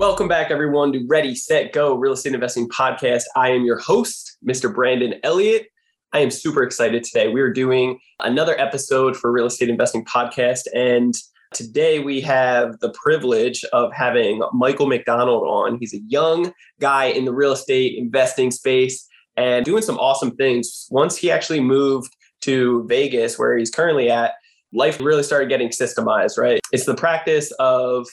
Welcome back, everyone, to Ready, Set, Go Real Estate Investing Podcast. I am your host, Mr. Brandon Elliott. I am super excited today. We are doing another episode for Real Estate Investing Podcast. And today we have the privilege of having Michael McDonald on. He's a young guy in the real estate investing space and doing some awesome things. Once he actually moved to Vegas, where he's currently at, life really started getting systemized, right? It's the practice of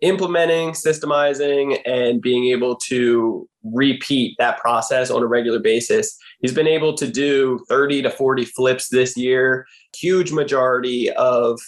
implementing, systemizing, and being able to repeat that process on a regular basis. He's been able to do 30 to 40 flips this year. Huge majority of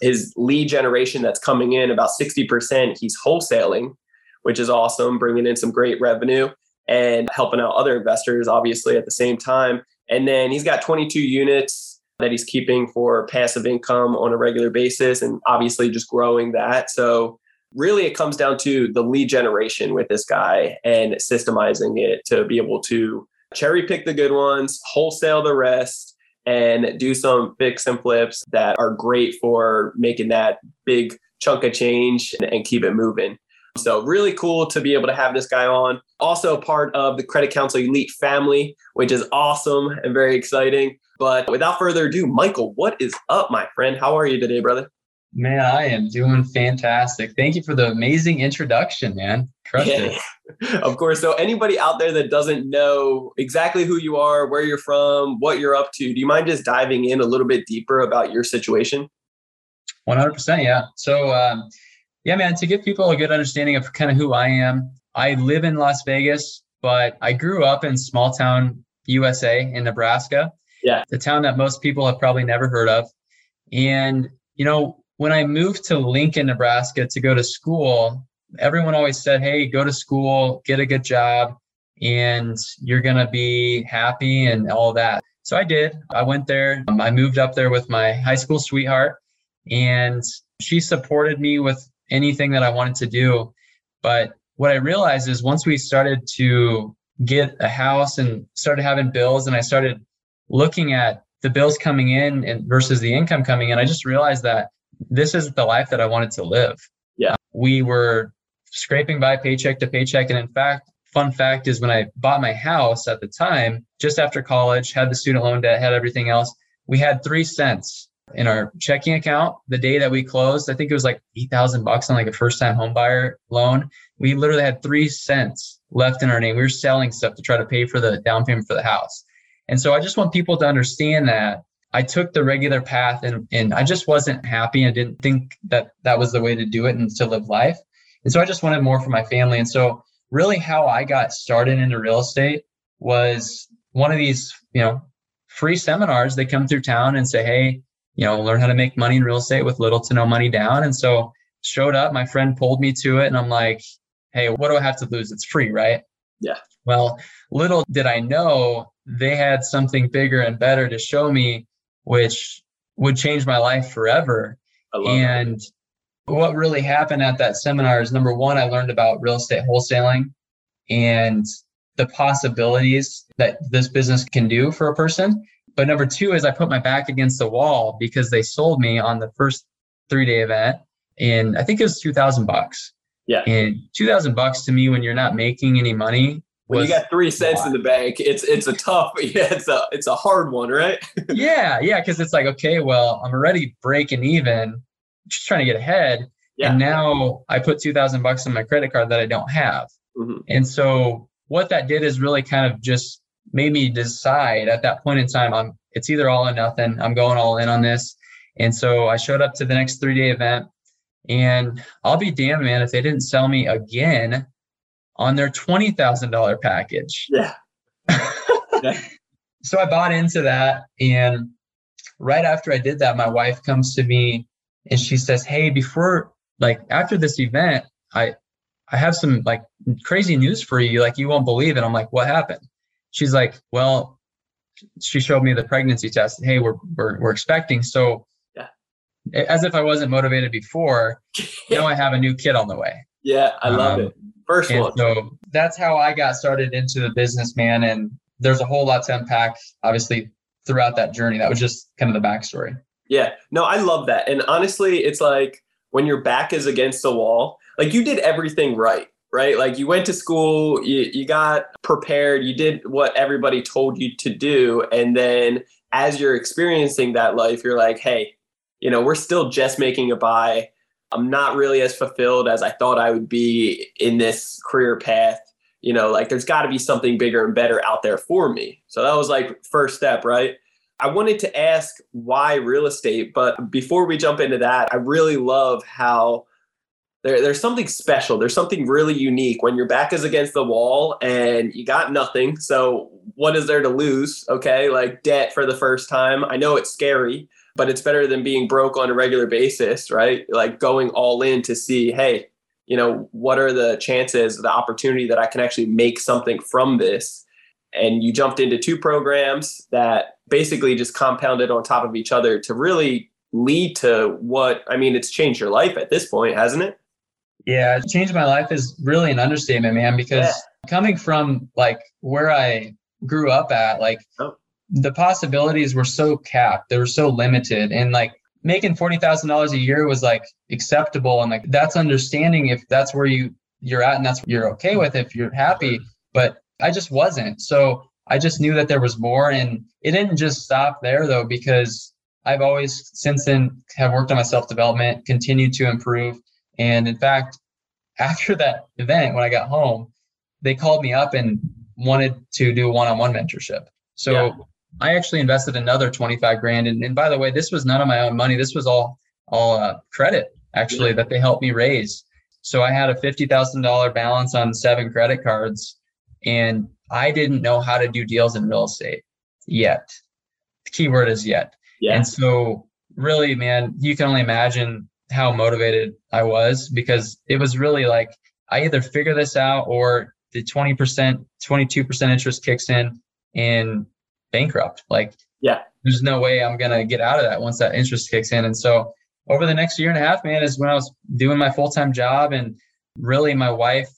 his lead generation that's coming in, about 60%, he's wholesaling, which is awesome, bringing in some great revenue and helping out other investors, obviously, at the same time. And then he's got 22 units that he's keeping for passive income on a regular basis and obviously just growing that. So really it comes down to the lead generation with this guy and systemizing it to be able to cherry pick the good ones, wholesale the rest, and do some fix and flips that are great for making that big chunk of change and, keep it moving. So, really cool to be able to have this guy on. Also, part of the Credit Council Elite family, which is awesome and very exciting. But without further ado, Michael, what is up, my friend? How are you today, brother? Man, I am doing fantastic. Thank you for the amazing introduction, man. Crushed yeah. it. of course. So, anybody out there that doesn't know exactly who you are, where you're from, what you're up to, do you mind just diving in a little bit deeper about your situation? 100%. Yeah. So, um, yeah, man, to give people a good understanding of kind of who I am, I live in Las Vegas, but I grew up in small town USA in Nebraska. Yeah. The town that most people have probably never heard of. And, you know, when I moved to Lincoln, Nebraska to go to school, everyone always said, Hey, go to school, get a good job, and you're going to be happy and all that. So I did. I went there. Um, I moved up there with my high school sweetheart, and she supported me with anything that I wanted to do. But what I realized is once we started to get a house and started having bills, and I started looking at the bills coming in and versus the income coming in, I just realized that this is the life that I wanted to live. Yeah. We were scraping by paycheck to paycheck. And in fact, fun fact is when I bought my house at the time, just after college, had the student loan debt, had everything else, we had three cents in our checking account the day that we closed. I think it was like 8,000 bucks on like a first time home buyer loan. We literally had three cents left in our name. We were selling stuff to try to pay for the down payment for the house. And so I just want people to understand that I took the regular path and, and I just wasn't happy and didn't think that that was the way to do it and to live life. And so I just wanted more for my family. And so really how I got started into real estate was one of these, you know, free seminars. They come through town and say, Hey, you know, learn how to make money in real estate with little to no money down. And so showed up, my friend pulled me to it and I'm like, Hey, what do I have to lose? It's free, right? Yeah. Well, little did I know they had something bigger and better to show me which would change my life forever. and that. what really happened at that seminar is number one, I learned about real estate wholesaling and the possibilities that this business can do for a person. But number two is I put my back against the wall because they sold me on the first three day event. And I think it was 2000 bucks. Yeah. And 2000 bucks to me when you're not making any money when you got three cents in the bank, it's it's a tough, yeah, it's a it's a hard one, right? yeah, yeah, because it's like, okay, well, I'm already breaking even, just trying to get ahead, yeah. and now I put two thousand bucks on my credit card that I don't have, mm-hmm. and so what that did is really kind of just made me decide at that point in time, I'm it's either all or nothing. I'm going all in on this, and so I showed up to the next three day event, and I'll be damned, man, if they didn't sell me again on their $20,000 package. Yeah. yeah. So I bought into that. And right after I did that, my wife comes to me and she says, Hey, before, like, after this event, I, I have some like crazy news for you. Like, you won't believe it. I'm like, what happened? She's like, well, she showed me the pregnancy test. Hey, we're, we're, we're expecting. So, yeah. as if I wasn't motivated before, now I have a new kid on the way. Yeah, I love Um, it. First And one. so that's how I got started into the business, man. And there's a whole lot to unpack, obviously, throughout that journey. That was just kind of the backstory. Yeah, no, I love that. And honestly, it's like when your back is against the wall, like you did everything right, right? Like you went to school, you, you got prepared, you did what everybody told you to do. And then as you're experiencing that life, you're like, hey, you know, we're still just making a buy. I'm not really as fulfilled as I thought I would be in this career path. You know, like there's got to be something bigger and better out there for me. So that was like first step, right? I wanted to ask why real estate, but before we jump into that, I really love how there, there's something special. There's something really unique when your back is against the wall and you got nothing. So, what is there to lose? Okay, like debt for the first time. I know it's scary, but it's better than being broke on a regular basis, right? Like going all in to see, hey, you know, what are the chances, the opportunity that I can actually make something from this? And you jumped into two programs that basically just compounded on top of each other to really lead to what I mean, it's changed your life at this point, hasn't it? Yeah, changed my life is really an understatement, man, because Yeah. coming from like where I grew up at, like Oh. The possibilities were so capped, they were so limited. And like making $40,000 a year was like acceptable. And like that's understanding if that's where you, you're at and that's what you're okay with, if you're happy. But I just wasn't. So I just knew that there was more. And it didn't just stop there though, because I've always since then have worked on my self development, continued to improve. And in fact, after that event, when I got home, they called me up and wanted to do a one-on-one mentorship. So Yeah. I actually invested another 25 grand. And, and by the way, this was none of my own money. This was all, all uh, credit actually Yeah. that they helped me raise. So I had a $50,000 balance on seven credit cards and I didn't know how to do deals in real estate yet. The key word is yet. Yeah. And so, really, man, you can only imagine how motivated I was because it was really like I either figure this out or the 20%, 22% interest kicks in and bankrupt. Like, Yeah. there's no way I'm going to get out of that once that interest kicks in. And so, over the next year and a half, man, is when I was doing my full time job. And really, my wife,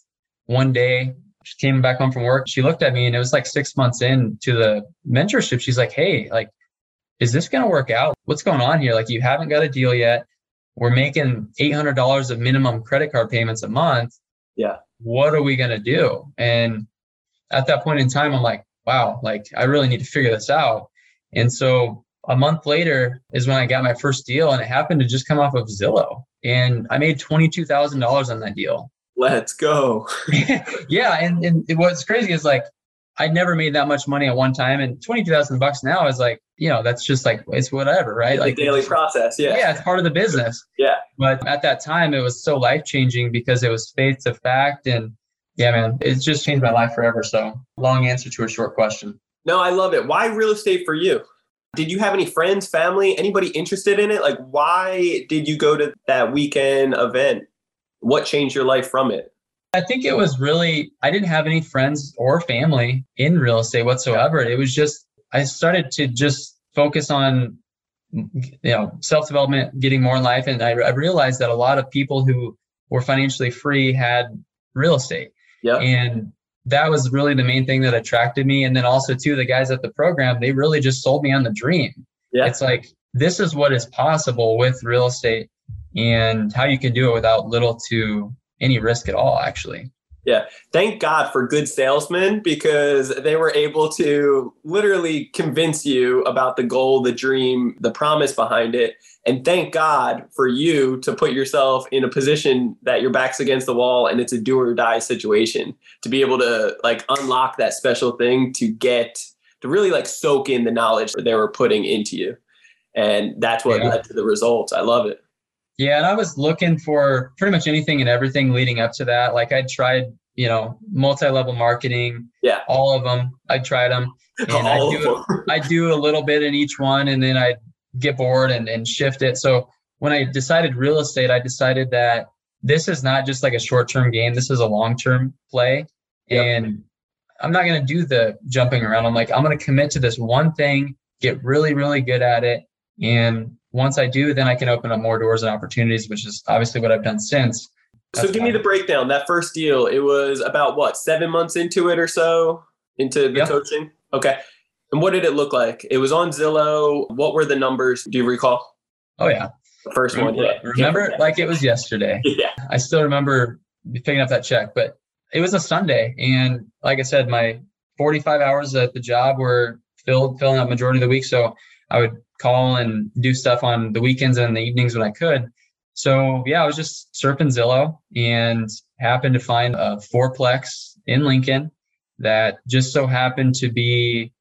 one day, she came back home from work. She looked at me and it was like six months into the mentorship. She's like, Hey, like, is this going to work out? What's going on here? Like, you haven't got a deal yet. We're making $800 of minimum credit card payments a month. Yeah. What are we going to do? And at that point in time, I'm like, wow, like, I really need to figure this out. And so a month later is when I got my first deal, and it happened to just come off of Zillow. And I made $22,000 on that deal. Let's go. yeah. And, and what's crazy is like, I never made that much money at one time, and 22,000 bucks now is like, you know, that's just like, it's whatever, right? Like Like, daily process. Yeah. yeah, it's part of the business. Yeah. But at that time, it was so life changing because it was faith to fact. And yeah, man, it's just changed my life forever. So, long answer to a short question. No, I love it. Why real estate for you? Did you have any friends, family, anybody interested in it? Like, why did you go to that weekend event? What changed your life from it? I think it was really, I didn't have any friends or family in real estate whatsoever. It was just, I started to just focus on, you know, self development, getting more in life. And I, I realized that a lot of people who were financially free had real estate. Yeah. And that was really the main thing that attracted me. And then also, too, the guys at the program, they really just sold me on the dream. Yeah. It's like, this is what is possible with real estate and how you can do it without little to any risk at all, actually. Yeah. Thank God for good salesmen because they were able to literally convince you about the goal, the dream, the promise behind it. And thank God for you to put yourself in a position that your back's against the wall and it's a do or die situation to be able to like unlock that special thing to get to really like soak in the knowledge that they were putting into you. And that's what Yeah. led to the results. I love it. Yeah, and I was looking for pretty much anything and everything leading up to that. Like I tried, you know, multi-level marketing. Yeah. All of them. I tried them. And I All do of them. I do a little bit in each one, and then I get bored and and shift it. So when I decided real estate, I decided that this is not just like a short term game. This is a long term play. Yep. And I'm not going to do the jumping around. I'm like, I'm going to commit to this one thing, get really, really good at it. And once I do, then I can open up more doors and opportunities, which is obviously what I've done since. That's so give me the breakdown. That first deal, it was about what, seven months into it or so, into the yep. coaching? Okay. And what did it look like? It was on Zillow. What were the numbers? Do you recall? Oh yeah. The first remember, one. Yeah. Remember like it was yesterday. Yeah. I still remember picking up that check, but it was a Sunday. And like I said, my 45 hours at the job were filled, filling up majority of the week. So I would call and do stuff on the weekends and the evenings when I could. So yeah, I was just surfing Zillow and happened to find a fourplex in Lincoln that just so happened to be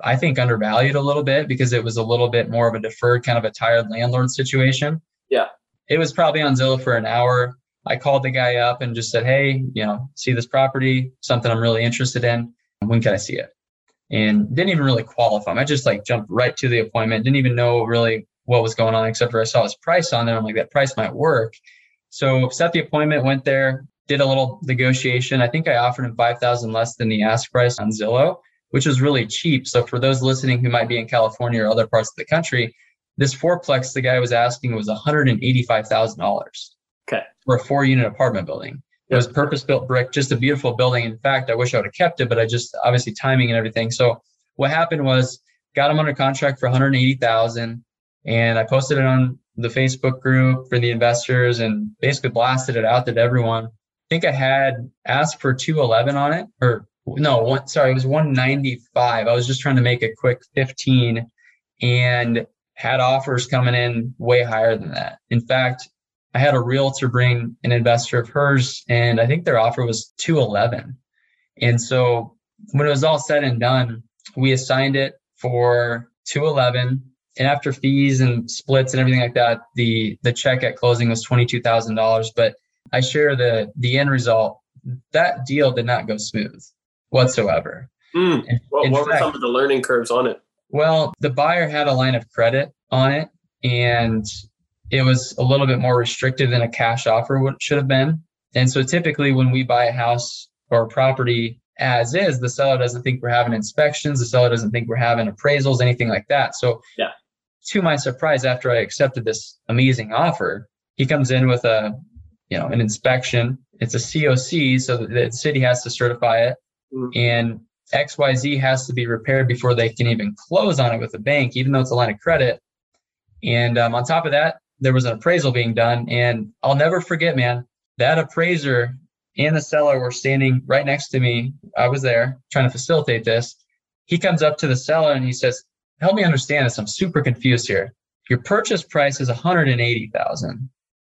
I think undervalued a little bit because it was a little bit more of a deferred kind of a tired landlord situation. Yeah. It was probably on Zillow for an hour. I called the guy up and just said, Hey, you know, see this property, something I'm really interested in. When can I see it? And didn't even really qualify. I just like jumped right to the appointment. Didn't even know really what was going on, except for I saw his price on there. I'm like, that price might work. So set the appointment, went there, did a little negotiation. I think I offered him 5,000 less than the ask price on Zillow which is really cheap. So for those listening who might be in California or other parts of the country, this fourplex the guy was asking was $185,000. Okay. For a four unit apartment building. It was purpose built brick, just a beautiful building. In fact, I wish I would have kept it, but I just obviously timing and everything. So what happened was got him under contract for 180,000 and I posted it on the Facebook group for the investors and basically blasted it out to everyone. I think I had asked for 211 on it or no, one, sorry, it was 195. I was just trying to make a quick 15 and had offers coming in way higher than that. In fact, I had a realtor bring an investor of hers, and I think their offer was 211. And so when it was all said and done, we assigned it for 211. And after fees and splits and everything like that, the the check at closing was twenty-two thousand dollars. But I share the the end result. That deal did not go smooth whatsoever. Mm. Well, what fact, were some of the learning curves on it? Well, the buyer had a line of credit on it, and it was a little bit more restricted than a cash offer would should have been. And so typically when we buy a house or a property as is, the seller doesn't think we're having inspections, the seller doesn't think we're having appraisals, anything like that. So yeah. to my surprise, after I accepted this amazing offer, he comes in with a you know an inspection. It's a COC, so the city has to certify it mm-hmm. and XYZ has to be repaired before they can even close on it with the bank, even though it's a line of credit. And um, on top of that, there was an appraisal being done. And I'll never forget, man, that appraiser and the seller were standing right next to me. I was there trying to facilitate this. He comes up to the seller and he says, Help me understand this. I'm super confused here. Your purchase price is 180,000,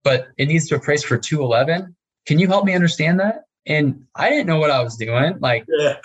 but it needs to appraise for 211. Can you help me understand that? And I didn't know what I was doing. Like, yeah.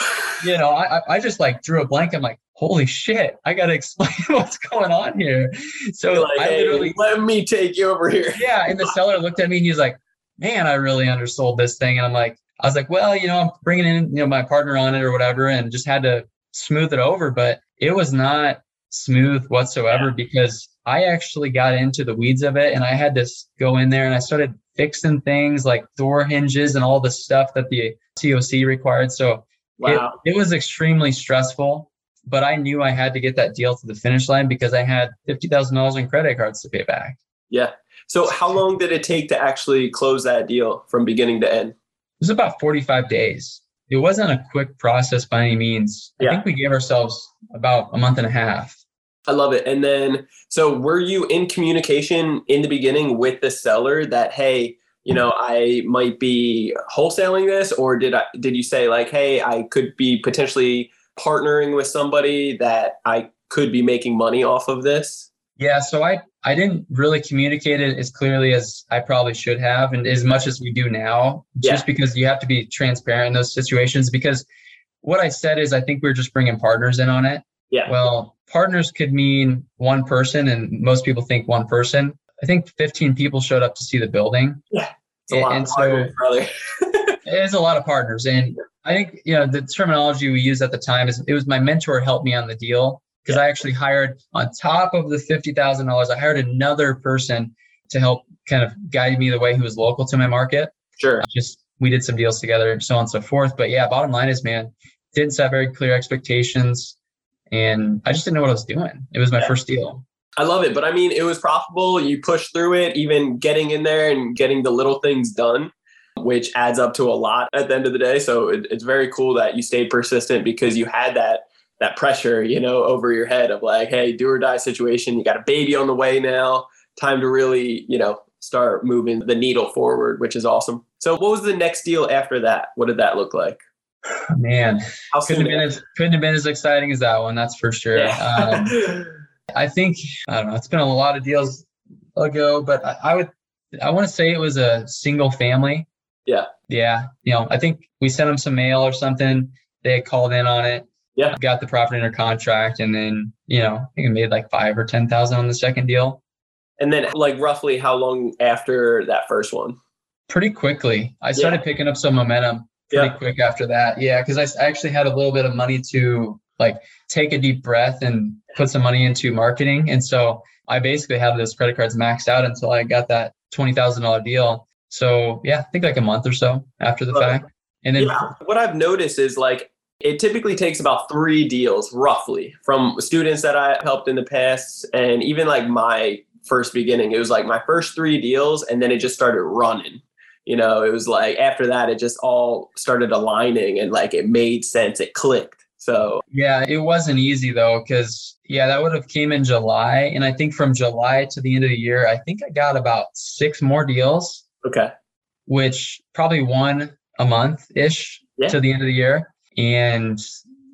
you know, I, I just like drew a blank. I'm like, holy shit, I got to explain what's going on here. So like, I literally, hey, let me take you over here. yeah. And the seller looked at me and he's like, man, I really undersold this thing. And I'm like, I was like, well, you know, I'm bringing in, you know, my partner on it or whatever, and just had to smooth it over. But it was not smooth whatsoever yeah. because I actually got into the weeds of it and I had to go in there and I started fixing things like door hinges and all the stuff that the COC required. So wow. it, it was extremely stressful, but I knew I had to get that deal to the finish line because I had $50,000 in credit cards to pay back. Yeah. So how long did it take to actually close that deal from beginning to end? It was about 45 days. It wasn't a quick process by any means. Yeah. I think we gave ourselves about a month and a half. I love it. And then, so were you in communication in the beginning with the seller that, hey, you know, I might be wholesaling this, or did I did you say like, hey, I could be potentially partnering with somebody that I could be making money off of this? Yeah, so I I didn't really communicate it as clearly as I probably should have, and as much as we do now, just yeah. because you have to be transparent in those situations. Because what I said is, I think we we're just bringing partners in on it. Yeah. Well, partners could mean one person, and most people think one person. I think 15 people showed up to see the building. Yeah. and, and so brother. it is a lot of partners. And I think, you know, the terminology we used at the time is it was my mentor helped me on the deal because yeah. I actually hired on top of the $50,000, I hired another person to help kind of guide me the way he was local to my market. Sure. Just we did some deals together, so on and so forth. But yeah, bottom line is, man, didn't set very clear expectations, and I just didn't know what I was doing. It was my Yeah. first deal. I love it. But I mean, it was profitable. You pushed through it, even getting in there and getting the little things done, which adds up to a lot at the end of the day. So it, it's very cool that you stayed persistent because you had that that pressure, you know, over your head of like, hey, do or die situation. You got a baby on the way now. Time to really, you know, start moving the needle forward, which is awesome. So what was the next deal after that? What did that look like? Man, couldn't have been as couldn't have been as exciting as that one. That's for sure. Um, I think I don't know. It's been a lot of deals ago, but I, I would I want to say it was a single family. Yeah. Yeah. You know, I think we sent them some mail or something. They had called in on it. Yeah. Got the property under contract, and then you know I think I made like five or ten thousand on the second deal. and then like roughly how long after that first one? Pretty quickly, I started picking up some momentum pretty Yeah. quick after that. Yeah, because I actually had a little bit of money to like take a deep breath and put some money into marketing, and so I basically had those credit cards maxed out until I got that twenty thousand dollar deal. So yeah, I think like a month or so after the Love it. fact, and then yeah. What I've noticed is like it typically takes about three deals roughly from students that I helped in the past and even like my first beginning. It was like my first three deals and then it just started running. You know, it was like after that it just all started aligning and like it made sense. It clicked. So Yeah, it wasn't easy though, because yeah, that would have came in July, and I think from July to the end of the year, I think I got about six more deals, okay. which probably one a month ish Yeah. to the end of the year. And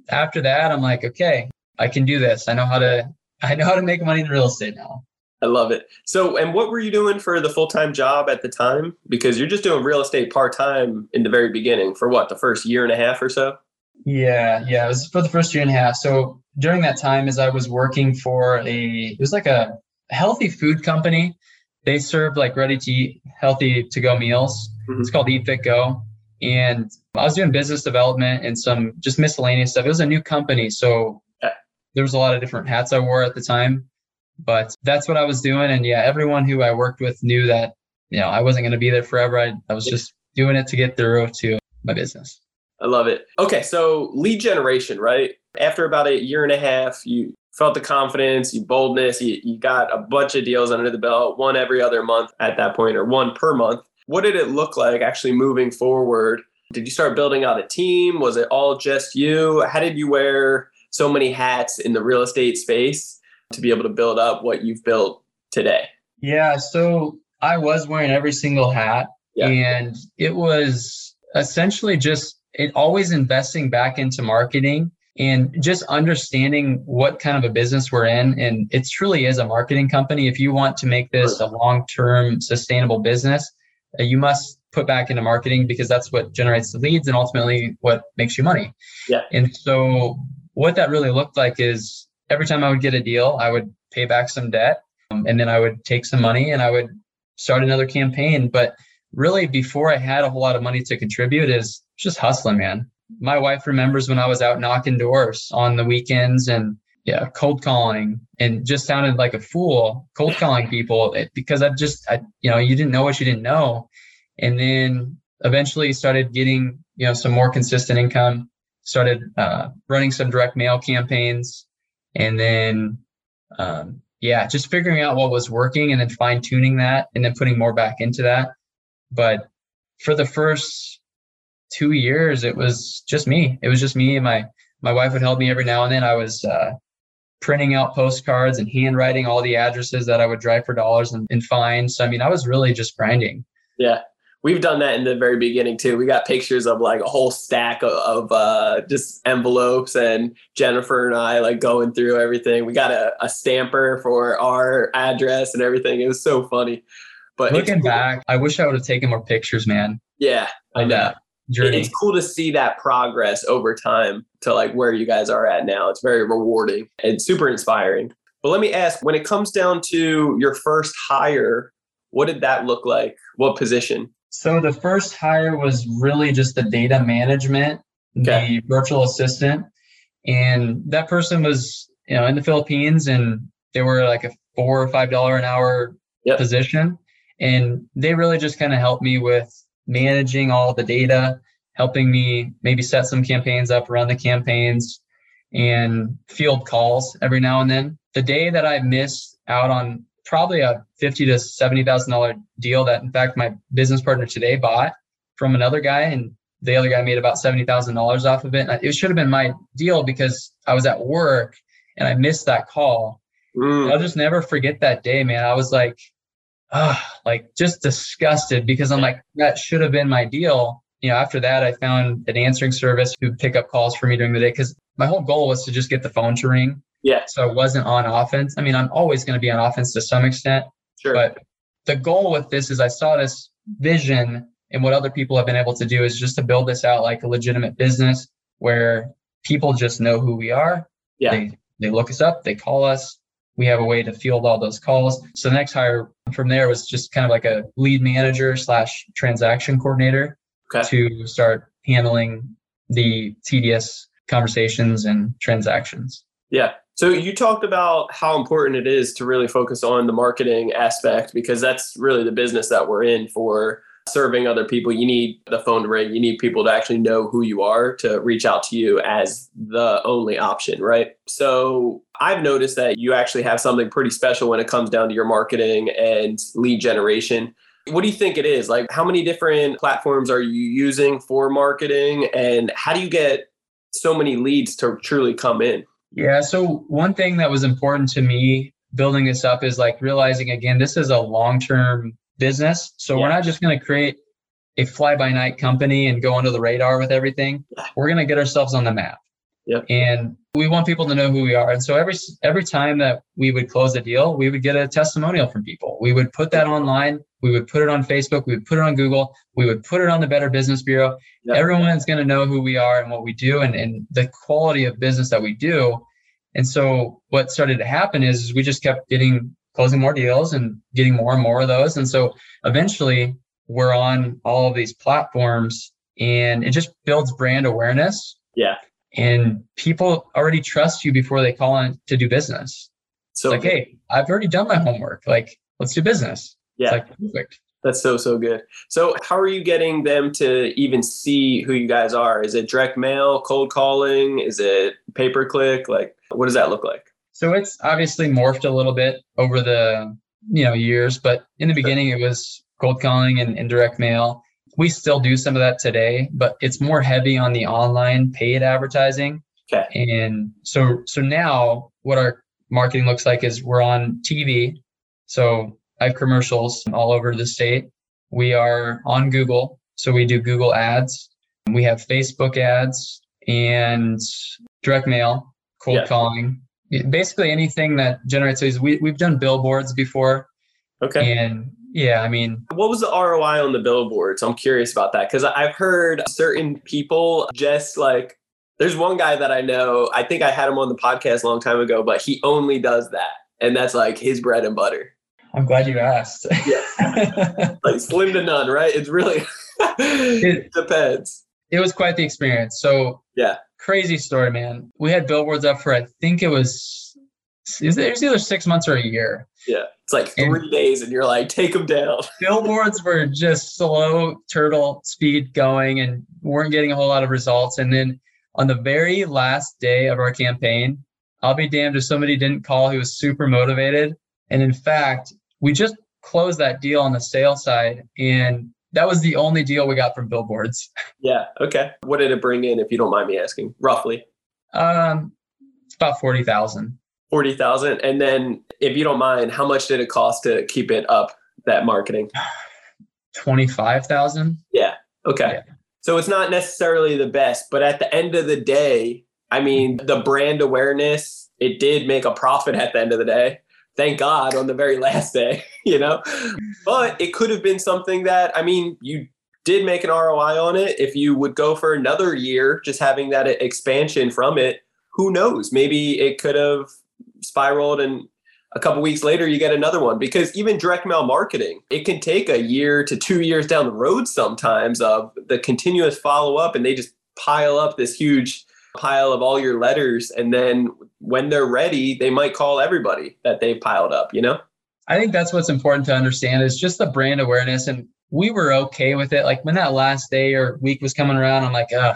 after that, I'm like, okay, I can do this. I know how to. I know how to make money in real estate now. I love it. So, and what were you doing for the full time job at the time? Because you're just doing real estate part time in the very beginning for what, the first year and a half or so? Yeah, yeah. It was for the first year and a half. So during that time, as I was working for a, it was like a healthy food company. They served like ready to eat, healthy to go meals. Mhm. It's called Eat Fit Go. And I was doing business development and some just miscellaneous stuff. It was a new company. So there was a lot of different hats I wore at the time. But that's what I was doing. And yeah, everyone who I worked with knew that, you know, I wasn't going to be there forever. I, I was just doing it to get through to my business. I love it. Okay, so lead generation, right? After about a year and a half, you felt the confidence, you boldness, you, you got a bunch of deals under the belt, one every other month at that point, or one per month. What did it look like actually moving forward? Did you start building out a team? Was it all just you? How did you wear so many hats in the real estate space to be able to build up what you've built today? Yeah, so I was wearing every single hat, Yeah. and it was essentially just it always investing back into marketing and just understanding what kind of a business we're in. And it truly is a marketing company. If you want to make this a long term sustainable business, uh, you must put back into marketing because that's what generates the leads and ultimately what makes you money. Yeah. And so, what that really looked like is every time I would get a deal, I would pay back some debt um, and then I would take some money and I would start another campaign. But really, before I had a whole lot of money to contribute, is just hustling, man. My wife remembers when I was out knocking doors on the weekends and yeah, cold calling and just sounded like a fool cold calling people because I just, I, you know, you didn't know what you didn't know. And then eventually started getting, you know, some more consistent income, started uh, running some direct mail campaigns. And then, um, yeah, just figuring out what was working and then fine tuning that and then putting more back into that. But for the first two years, it was just me. It was just me and my my wife would help me every now and then. I was uh, printing out postcards and handwriting all the addresses that I would drive for dollars and, and find. So I mean, I was really just grinding. Yeah. We've done that in the very beginning too. We got pictures of like a whole stack of, of uh, just envelopes, and Jennifer and I like going through everything. We got a, a stamper for our address and everything. It was so funny. But Looking cool- back, I wish I would have taken more pictures, man. yeah, I know. journey. It's cool to see that progress over time to like where you guys are at now. It's very rewarding and super inspiring. But let me ask, when it comes down to your first hire, what did that look like? What position? So the first hire was really just the data management, Okay. the virtual assistant, and that person was you know in the Philippines, and they were like a four or five dollar an hour Yep. position. And they really just kind of helped me with managing all the data, helping me maybe set some campaigns up, run the campaigns, and field calls every now and then. The day that I missed out on probably a fifty to seventy thousand dollar deal that in fact my business partner today bought from another guy and the other guy made about seventy thousand dollars off of it. And it should have been my deal because I was at work and I missed that call. Mm, I'll just never forget that day, man. I was like, ah, like just disgusted because I'm like, that should have been my deal. You know, after that, I found an answering service who pick up calls for me during the day because my whole goal was to just get the phone to ring. Yeah, So I wasn't on offense. I mean, I'm always going to be on offense to some extent, sure. but the goal with this is I saw this vision and what other people have been able to do is just to build this out like a legitimate business where people just know who we are. Yeah. They, they look us up, they call us. We have a way to field all those calls. So the next hire from there was just kind of like a lead manager slash transaction coordinator Okay. to start handling the tedious conversations and transactions. Yeah. So you talked about how important it is to really focus on the marketing aspect because that's really the business that we're in for serving other people. You need the phone to ring. You need people to actually know who you are to reach out to you as the only option, right? So I've noticed that you actually have something pretty special when it comes down to your marketing and lead generation. What do you think it is? Like, how many different platforms are you using for marketing? And how do you get so many leads to truly come in? Yeah. So one thing that was important to me building this up is like realizing again, this is a long term business. So we're not just going to create a fly by night company and go under the radar with everything. We're going to get ourselves on the map. Yep. And we want people to know who we are. And so every every time that we would close a deal, we would get a testimonial from people. We would put that online. We would put it on Facebook. We would put it on Google. We would put it on the Better Business Bureau. Yep. Everyone's going to know who we are and what we do and, and the quality of business that we do. And so what started to happen is, is we just kept getting closing more deals and getting more and more of those. And so eventually we're on all of these platforms and it just builds brand awareness Yeah. And people already trust you before they call on to do business. So like, hey, I've already done my homework. Like, let's do business. yeah, It's like perfect. that's so so good. So how are you getting them to even see who you guys are? Is it direct mail, cold calling? Is it pay per click? Like, what does that look like? So it's obviously morphed a little bit over the you know years, but in the beginning it was cold calling and indirect mail. We still do some of that today, but it's more heavy on the online paid advertising. Okay. And so so now what our marketing looks like is we're on TV. So I have commercials all over the state. We are on Google. So we do Google ads. We have Facebook ads and direct mail, cold Yeah. calling. Basically anything that generates leads. We, we've done billboards before. Okay. And yeah, I mean, What was the ROI on the billboards? I'm curious about that because I've heard certain people just like there's one guy that I know. I think I had him on the podcast a long time ago, but he only does that, and that's like his bread and butter. I'm glad you asked. Yeah. Like slim to none, right? It's really it depends. it was quite the experience. So Yeah. crazy story, man. We had billboards up for I think it was is it was either six months or a year. Yeah, it's like three days, and you're like, take them down. Billboards were just slow turtle speed going and weren't getting a whole lot of results. And then on the very last day of our campaign, I'll be damned if somebody didn't call who was super motivated. And in fact, we just closed that deal on the sales side and that was the only deal we got from billboards. Yeah. Okay. What did it bring in, if you don't mind me asking? Roughly Um, it's about forty thousand. Forty thousand. And then, if you don't mind, how much did it cost to keep it up? That marketing. Twenty-five thousand. Yeah. Okay. Yeah. So it's not necessarily the best, but at the end of the day, I mean, the brand awareness, it did make a profit at the end of the day. Thank God on the very last day, you know? But it could have been something that, I mean, you did make an ROI on it. If you would go for another year, just having that expansion from it, who knows? Maybe it could have spiraled and a couple weeks later you get another one because even direct mail marketing it can take a year to two years down the road sometimes of the continuous follow-up and they just pile up this huge pile of all your letters and then when they're ready they might call everybody that they've piled up you know I think that's what's important to understand is just the brand awareness. And we were okay with it. Like when that last day or week was coming around, I'm like, ugh,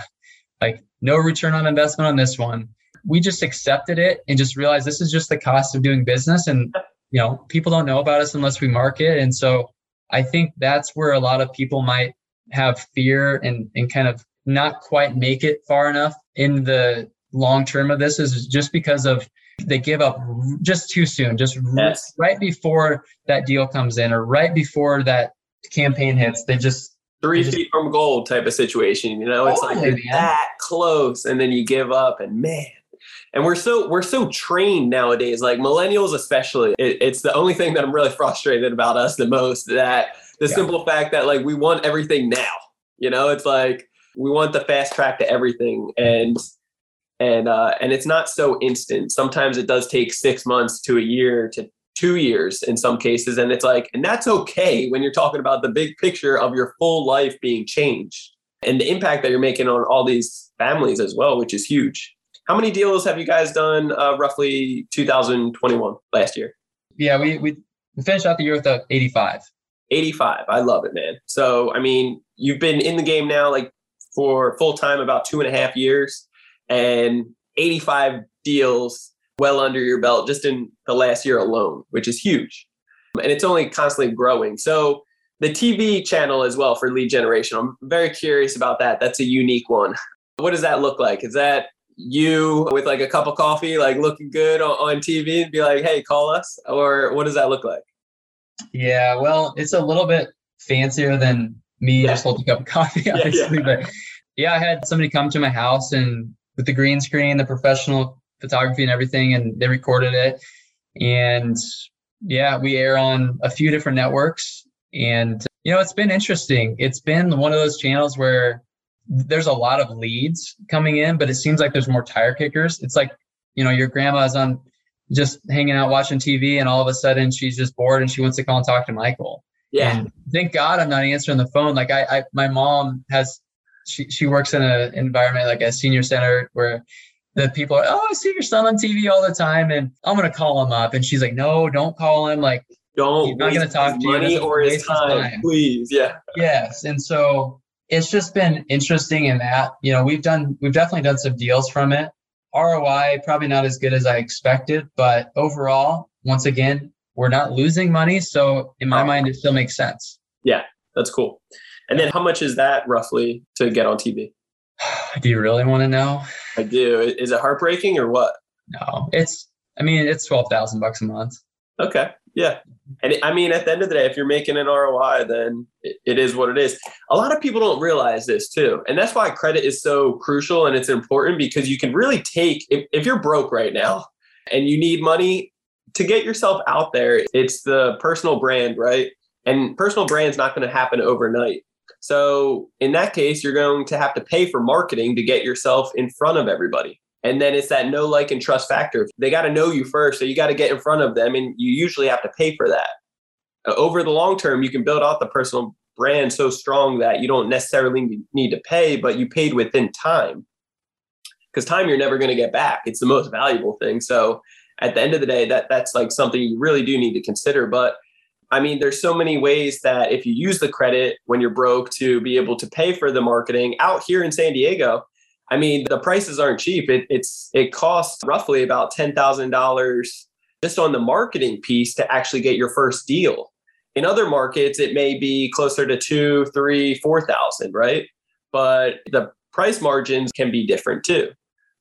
like no return on investment on this one. We just accepted it and just realized this is just the cost of doing business. And, you know, people don't know about us unless we market. And so I think that's where a lot of people might have fear and, and kind of not quite make it far enough in the long term of this is just because of they give up just too soon, just yes. right before that deal comes in or right before that campaign hits. They just three just, feet from gold type of situation. You know, it's like you're that close, and then you give up, and man. And we're so we're so trained nowadays, like millennials especially. It, it's the only thing that I'm really frustrated about us the most. That the yeah. simple fact that like we want everything now. You know, it's like we want the fast track to everything, and and uh, and it's not so instant. Sometimes it does take six months to a year to two years in some cases, and it's like, and that's okay when you're talking about the big picture of your full life being changed and the impact that you're making on all these families as well, which is huge. How many deals have you guys done? Uh, roughly 2021 last year. Yeah, we we finished out the year with a 85. 85. I love it, man. So I mean, you've been in the game now like for full time about two and a half years and 85 deals well under your belt just in the last year alone, which is huge. And it's only constantly growing. So the TV channel as well for lead generation, I'm very curious about that. That's a unique one. What does that look like? Is that you with like a cup of coffee, like looking good on, on TV and be like, hey, call us? Or what does that look like? Yeah, well, it's a little bit fancier than me yeah. just holding a cup of coffee, obviously. Yeah, yeah. But yeah, I had somebody come to my house and with the green screen, the professional photography and everything, and they recorded it. And yeah, we air on a few different networks. And, you know, it's been interesting. It's been one of those channels where there's a lot of leads coming in, but it seems like there's more tire kickers. It's like, you know, your grandma's on just hanging out watching TV, and all of a sudden she's just bored and she wants to call and talk to Michael. Yeah. And thank God I'm not answering the phone. Like I, I my mom has she she works in an environment like a senior center where the people are, oh, I see your son on TV all the time, and I'm gonna call him up. And she's like, no, don't call him. Like, don't. He's not gonna talk to you. money or his time, his time, please. Yeah. Yes, and so it's just been interesting in that you know we've done we've definitely done some deals from it. ROI probably not as good as I expected, but overall, once again, we're not losing money. So in my mind, it still makes sense. Yeah, that's cool. And then how much is that roughly to get on TV? Do you really want to know? I do. Is it heartbreaking or what? No, it's, I mean, it's 12,000 bucks a month. Okay. Yeah. And I mean, at the end of the day, if you're making an ROI, then it, is what it is. A lot of people don't realize this too. And that's why credit is so crucial and it's important because you can really take, if, if you're broke right now and you need money to get yourself out there, it's the personal brand, right? And personal brand's not going to happen overnight. So in that case, you're going to have to pay for marketing to get yourself in front of everybody. And then it's that know, like, and trust factor. They got to know you first. So you got to get in front of them, and you usually have to pay for that. Uh, over the long term, you can build out the personal brand so strong that you don't necessarily need to pay, but you paid within time. Because time you're never going to get back. It's the most valuable thing. So at the end of the day, that that's like something you really do need to consider. But I mean, there's so many ways that if you use the credit when you're broke to be able to pay for the marketing out here in San Diego. I mean, the prices aren't cheap. It, it's it costs roughly about ten thousand dollars just on the marketing piece to actually get your first deal. In other markets, it may be closer to two, three, four thousand, right? But the price margins can be different too.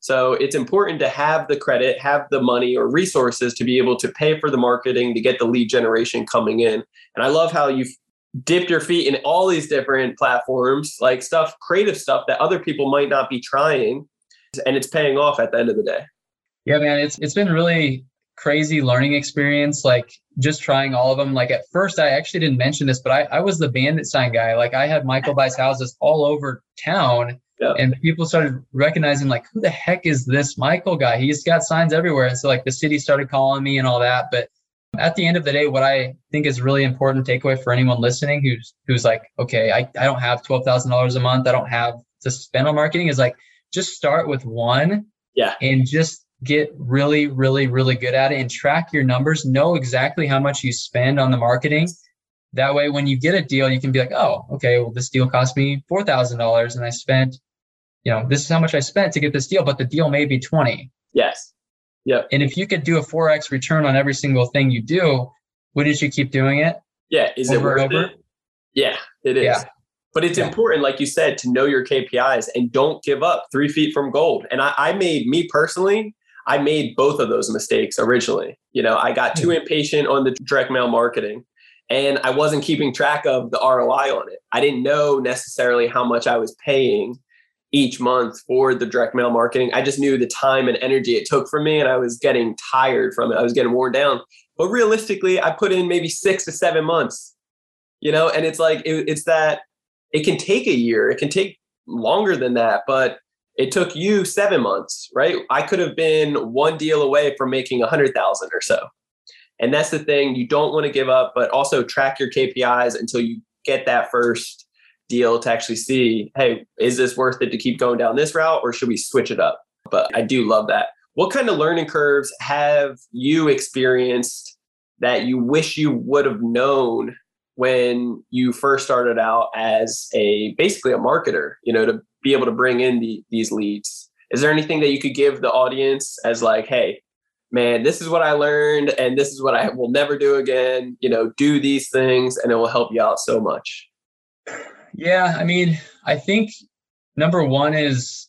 So it's important to have the credit, have the money or resources to be able to pay for the marketing to get the lead generation coming in. And I love how you've dipped your feet in all these different platforms, like stuff, creative stuff that other people might not be trying. And it's paying off at the end of the day. Yeah, man, it's it's been really crazy learning experience. Like just trying all of them. Like at first, I actually didn't mention this, but I, I was the bandit sign guy. Like I had Michael buys houses all over town and people started recognizing like, who the heck is this Michael guy? He's got signs everywhere. And so like the city started calling me and all that. But at the end of the day, what I think is really important takeaway for anyone listening who's who's like, okay, I, I don't have twelve thousand dollars a month. I don't have to spend on marketing is like just start with one. Yeah. And just get really, really, really good at it and track your numbers, know exactly how much you spend on the marketing. That way, when you get a deal, you can be like, oh, okay, well, this deal cost me $4,000 and I spent, you know, this is how much I spent to get this deal, but the deal may be 20. Yes. Yep. And if you could do a 4X return on every single thing you do, wouldn't you keep doing it? Yeah. Is it worth it? Yeah, it is. Yeah. But it's yeah. important, like you said, to know your KPIs and don't give up three feet from gold. And I, I made me personally, I made both of those mistakes originally. You know, I got too hmm. impatient on the direct mail marketing and I wasn't keeping track of the ROI on it. I didn't know necessarily how much I was paying each month for the direct mail marketing. I just knew the time and energy it took from me and I was getting tired from it. I was getting worn down. But realistically, I put in maybe 6 to 7 months. You know, and it's like it, it's that it can take a year, it can take longer than that, but it took you seven months, right? I could have been one deal away from making a hundred thousand or so. And that's the thing. You don't want to give up, but also track your KPIs until you get that first deal to actually see, hey, is this worth it to keep going down this route or should we switch it up? But I do love that. What kind of learning curves have you experienced that you wish you would have known when you first started out as a basically a marketer, you know, to be able to bring in the, these leads. Is there anything that you could give the audience as like, hey, man, this is what I learned and this is what I will never do again. You know, do these things and it will help you out so much. Yeah, I mean, I think number one is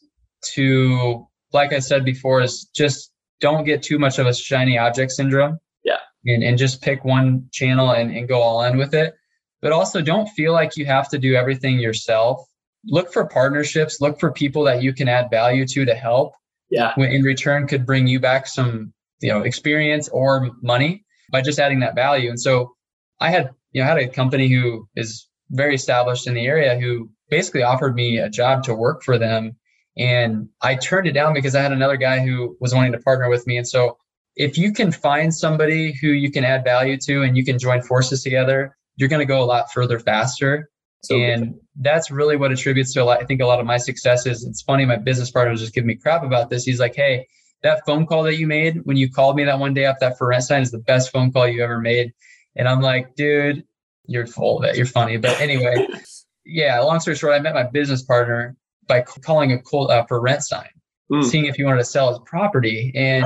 to, like I said before, is just don't get too much of a shiny object syndrome. Yeah. And, and just pick one channel and, and go all in with it. But also don't feel like you have to do everything yourself look for partnerships, look for people that you can add value to to help. Yeah. In return, could bring you back some, you know, experience or money by just adding that value. And so I had, you know, I had a company who is very established in the area who basically offered me a job to work for them. And I turned it down because I had another guy who was wanting to partner with me. And so if you can find somebody who you can add value to and you can join forces together, you're going to go a lot further faster so and that's really what attributes to a lot. I think a lot of my successes. It's funny, my business partner was just giving me crap about this. He's like, "Hey, that phone call that you made when you called me that one day off that for rent sign is the best phone call you ever made." And I'm like, "Dude, you're full of it. You're funny." But anyway, yeah. Long story short, I met my business partner by calling a cold uh, for rent sign, mm. seeing if he wanted to sell his property. And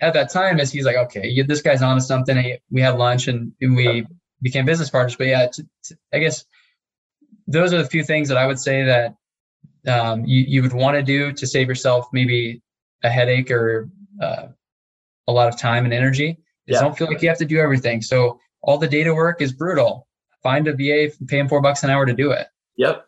at that time, as he's like, "Okay, this guy's on to something." We had lunch and we became business partners. But yeah, t- t- I guess those are the few things that I would say that um, you, you would want to do to save yourself maybe a headache or uh, a lot of time and energy. Yeah. don't feel like you have to do everything. So all the data work is brutal. Find a VA, pay him four bucks an hour to do it. Yep.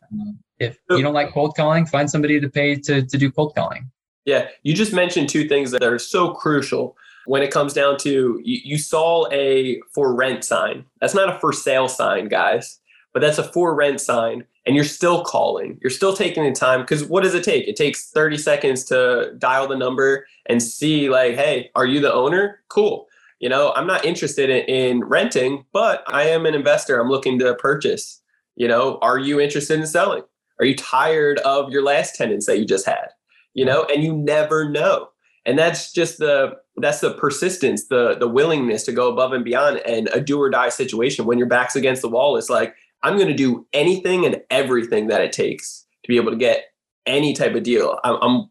If you don't like cold calling, find somebody to pay to, to do cold calling. Yeah. You just mentioned two things that are so crucial when it comes down to you, you saw a for rent sign. That's not a for sale sign, guys but that's a for rent sign and you're still calling you're still taking the time because what does it take it takes 30 seconds to dial the number and see like hey are you the owner cool you know i'm not interested in, in renting but i am an investor. I'm looking to purchase. You know are you interested in selling? Are you tired of your last tenants that you just had? You know and you never know. And that's just the that's the persistence the the willingness to go above and beyond and a do or die situation. When your back's against the wall it's like I'm going to do anything and everything that it takes to be able to get any type of deal. I'm, I'm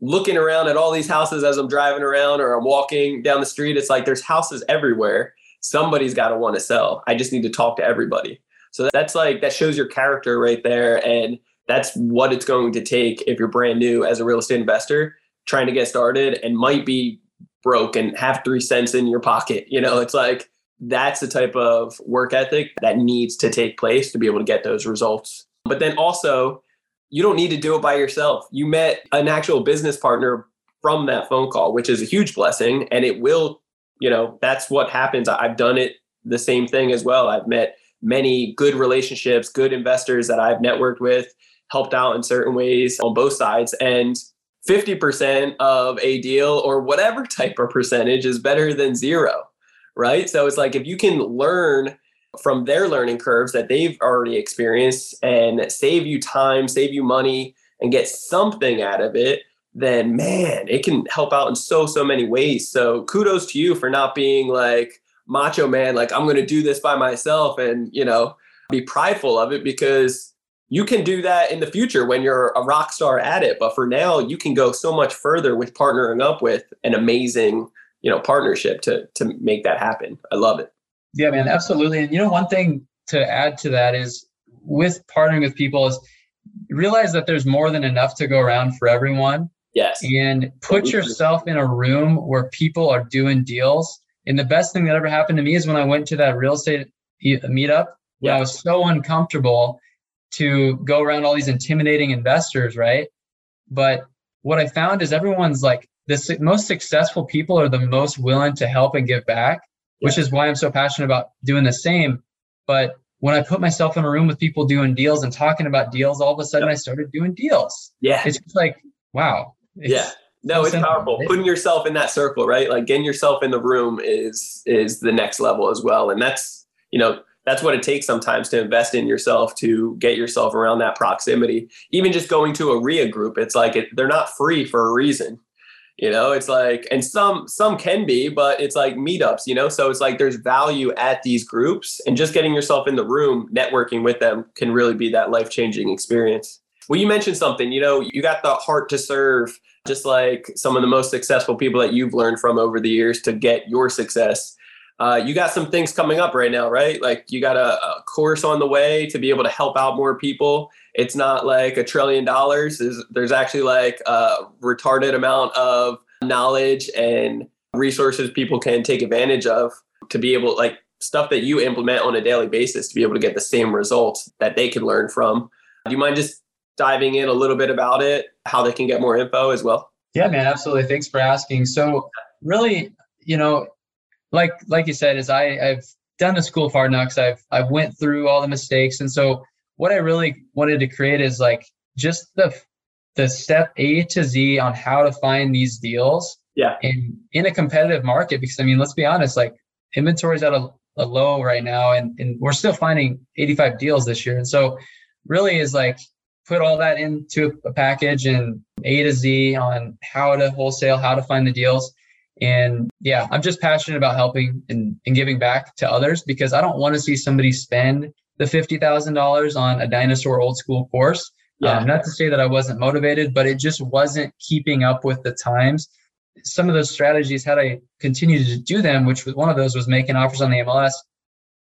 looking around at all these houses as I'm driving around or I'm walking down the street. It's like there's houses everywhere. Somebody's got to want to sell. I just need to talk to everybody. So that's like, that shows your character right there. And that's what it's going to take if you're brand new as a real estate investor trying to get started and might be broke and have three cents in your pocket. You know, it's like, that's the type of work ethic that needs to take place to be able to get those results. But then also, you don't need to do it by yourself. You met an actual business partner from that phone call, which is a huge blessing. And it will, you know, that's what happens. I've done it the same thing as well. I've met many good relationships, good investors that I've networked with, helped out in certain ways on both sides. And 50% of a deal or whatever type of percentage is better than zero right? So it's like if you can learn from their learning curves that they've already experienced and save you time, save you money, and get something out of it, then man, it can help out in so, so many ways. So kudos to you for not being like macho man, like I'm going to do this by myself and, you know, be prideful of it because you can do that in the future when you're a rock star at it. But for now, you can go so much further with partnering up with an amazing, you know, partnership to to make that happen. I love it. Yeah, man, absolutely. And you know, one thing to add to that is with partnering with people is realize that there's more than enough to go around for everyone. Yes. And put yourself in a room where people are doing deals. And the best thing that ever happened to me is when I went to that real estate meetup. Yeah. I was so uncomfortable to go around all these intimidating investors, right? But what I found is everyone's like the most successful people are the most willing to help and give back, which is why I'm so passionate about doing the same. But when I put myself in a room with people doing deals and talking about deals, all of a sudden I started doing deals. Yeah. It's just like, wow. Yeah. No, so it's simple, powerful. Putting yourself in that circle, right? Like getting yourself in the room is is the next level as well. And that's, you know, that's what it takes sometimes to invest in yourself to get yourself around that proximity. Even just going to a REIA group, it's like it, they're not free for a reason. You know, it's like, and some some can be, but it's like meetups. You know, so it's like there's value at these groups, and just getting yourself in the room, networking with them, can really be that life changing experience. Well, you mentioned something. You know, you got the heart to serve, just like some of the most successful people that you've learned from over the years to get your success uh, you got some things coming up right now, right? Like you got a, a, course on the way to be able to help out more people. It's not like a trillion dollars. There's, actually like a retarded amount of knowledge and resources people can take advantage of to be able like stuff that you implement on a daily basis to be able to get the same results that they can learn from. Do you mind just diving in a little bit about it, how they can get more info as well? Yeah, man, absolutely. Thanks for asking. So, really, you know, like like you said, is I I've done the school of hard knocks. I've I've went through all the mistakes, and so what I really wanted to create is like just the the step A to Z on how to find these deals. Yeah. In in a competitive market, because I mean, let's be honest, like inventory is at a, a low right now, and and we're still finding 85 deals this year, and so really is like put all that into a package and A to Z on how to wholesale, how to find the deals. And yeah, I'm just passionate about helping and, and giving back to others because I don't want to see somebody spend the $50,000 on a dinosaur old school course. Yeah. Um, not to say that I wasn't motivated, but it just wasn't keeping up with the times. Some of those strategies, had I continued to do them, which was one of those was making offers on the MLS,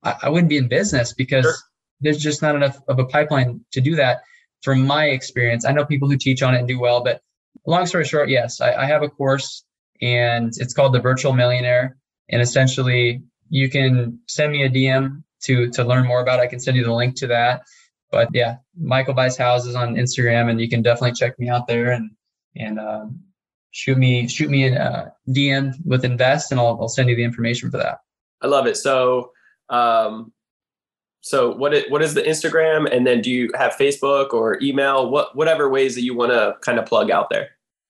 I, I wouldn't be in business because sure. there's just not enough of a pipeline to do that. From my experience, I know people who teach on it and do well, but long story short, yes, I, I have a course and it's called the Virtual Millionaire. And essentially, you can send me a DM to to learn more about. I can send you the link to that. But yeah, Michael buys houses on Instagram, and you can definitely check me out there and and um, shoot me shoot me a uh, DM with Invest, and I'll I'll send you the information for that. I love it. So. Um, so what it, what is the Instagram and then do you have Facebook or email what whatever ways that you want to kind of plug out there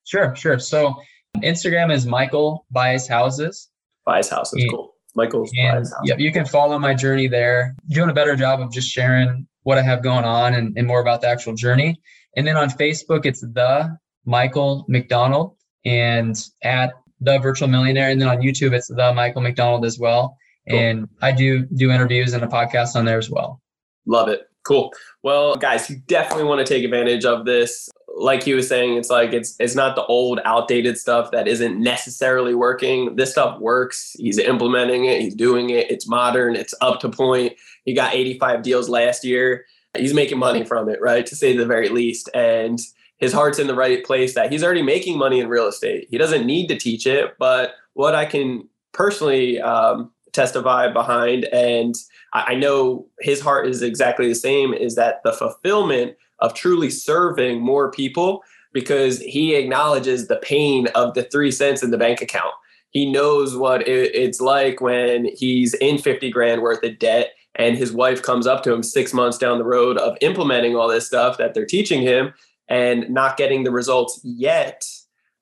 Sure, sure. So Instagram is Michael buys houses. Buys houses, cool. Michael's and. Yep, you can follow my journey there. Doing a better job of just sharing what I have going on and, and more about the actual journey. And then on Facebook, it's the Michael McDonald and at the virtual millionaire. And then on YouTube, it's the Michael McDonald as well. Cool. And I do do interviews and a podcast on there as well. Love it. Cool. Well, guys, you definitely want to take advantage of this like he was saying, it's like it's it's not the old outdated stuff that isn't necessarily working. This stuff works. He's implementing it. He's doing it. It's modern. It's up to point. He got 85 deals last year. He's making money from it, right? To say the very least. And his heart's in the right place that he's already making money in real estate. He doesn't need to teach it, but what I can personally um, testify behind, and I know his heart is exactly the same, is that the fulfillment of truly serving more people because he acknowledges the pain of the three cents in the bank account. He knows what it's like when he's in 50 grand worth of debt and his wife comes up to him six months down the road of implementing all this stuff that they're teaching him and not getting the results yet.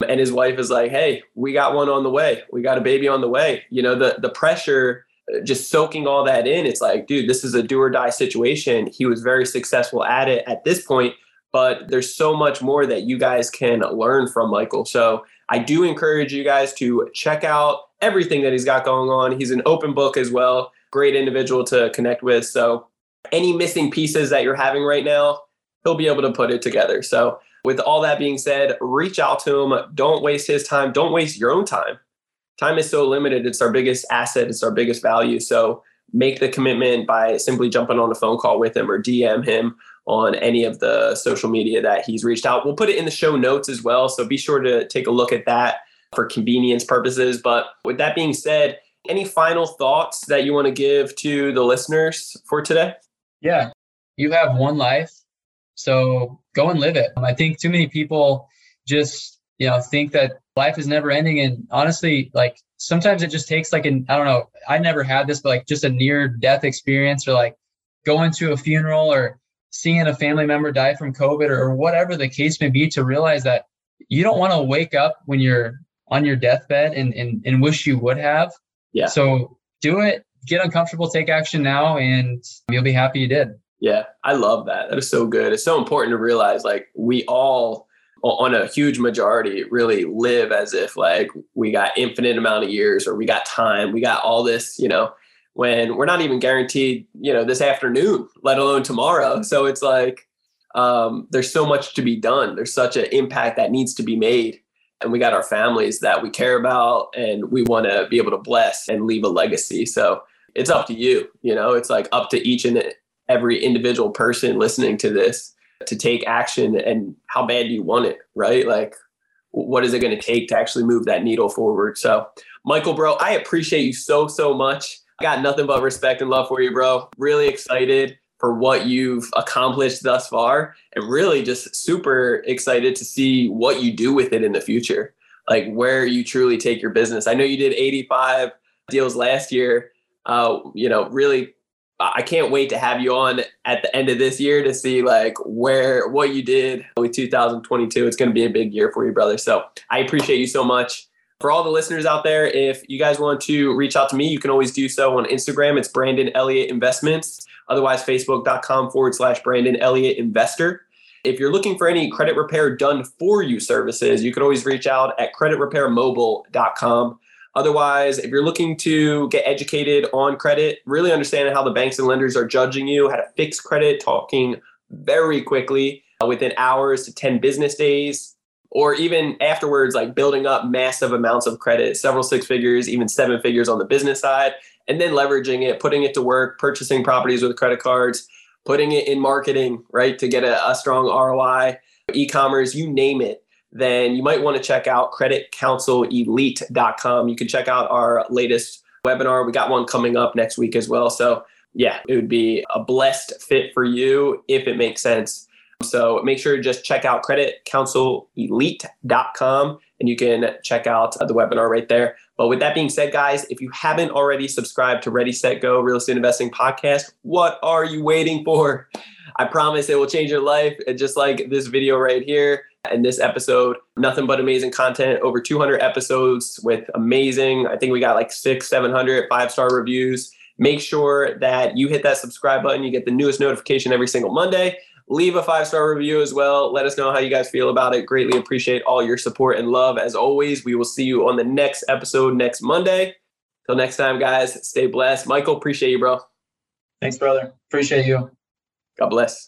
And his wife is like, hey, we got one on the way. We got a baby on the way. You know, the, the pressure just soaking all that in, it's like, dude, this is a do or die situation. He was very successful at it at this point, but there's so much more that you guys can learn from Michael. So I do encourage you guys to check out everything that he's got going on. He's an open book as well, great individual to connect with. So any missing pieces that you're having right now, he'll be able to put it together. So with all that being said, reach out to him. Don't waste his time. Don't waste your own time. Time is so limited. It's our biggest asset. It's our biggest value. So make the commitment by simply jumping on a phone call with him or DM him on any of the social media that he's reached out. We'll put it in the show notes as well. So be sure to take a look at that for convenience purposes. But with that being said, any final thoughts that you want to give to the listeners for today? Yeah, you have one life. So go and live it. I think too many people just, you know, think that life is never ending. And honestly, like sometimes it just takes like an, I don't know, I never had this, but like just a near death experience or like going to a funeral or seeing a family member die from COVID or, whatever the case may be to realize that you don't want to wake up when you're on your deathbed and, and, and wish you would have. Yeah. So do it, get uncomfortable, take action now, and you'll be happy you did. Yeah, I love that. That is so good. It's so important to realize like we all on a huge majority really live as if like we got infinite amount of years or we got time, we got all this, you know, when we're not even guaranteed, you know, this afternoon, let alone tomorrow. So it's like um, there's so much to be done. There's such an impact that needs to be made. And we got our families that we care about and we want to be able to bless and leave a legacy. So it's up to you. You know, it's like up to each and every individual person listening to this to take action and how bad do you want it, right? Like, what is it going to take to actually move that needle forward? So, Michael, bro, I appreciate you so, so much. I got nothing but respect and love for you, bro. Really excited for what you've accomplished thus far and really just super excited to see what you do with it in the future. Like where you truly take your business. I know you did 85 deals last year. Uh, you know, really I can't wait to have you on at the end of this year to see like where what you did with 2022. It's going to be a big year for you, brother. So I appreciate you so much. For all the listeners out there, if you guys want to reach out to me, you can always do so on Instagram. It's Brandon Elliott Investments. Otherwise, facebook.com forward slash Brandon Elliott Investor. If you're looking for any credit repair done for you services, you can always reach out at creditrepairmobile.com. Otherwise, if you're looking to get educated on credit, really understanding how the banks and lenders are judging you, how to fix credit, talking very quickly uh, within hours to 10 business days, or even afterwards, like building up massive amounts of credit, several six figures, even seven figures on the business side, and then leveraging it, putting it to work, purchasing properties with credit cards, putting it in marketing, right, to get a, a strong ROI, e commerce, you name it. Then you might want to check out creditcounselelite.com. You can check out our latest webinar. We got one coming up next week as well. So, yeah, it would be a blessed fit for you if it makes sense so make sure to just check out creditcounselelite.com and you can check out the webinar right there. But with that being said, guys, if you haven't already subscribed to Ready, Set, Go Real Estate Investing Podcast, what are you waiting for? I promise it will change your life. Just like this video right here and this episode, nothing but amazing content. Over 200 episodes with amazing, I think we got like six, 700 five star reviews. Make sure that you hit that subscribe button. You get the newest notification every single Monday leave a five star review as well. Let us know how you guys feel about it. Greatly appreciate all your support and love. As always, we will see you on the next episode next Monday. Till next time, guys, stay blessed. Michael, appreciate you, bro. Thanks, brother. Appreciate you. God bless.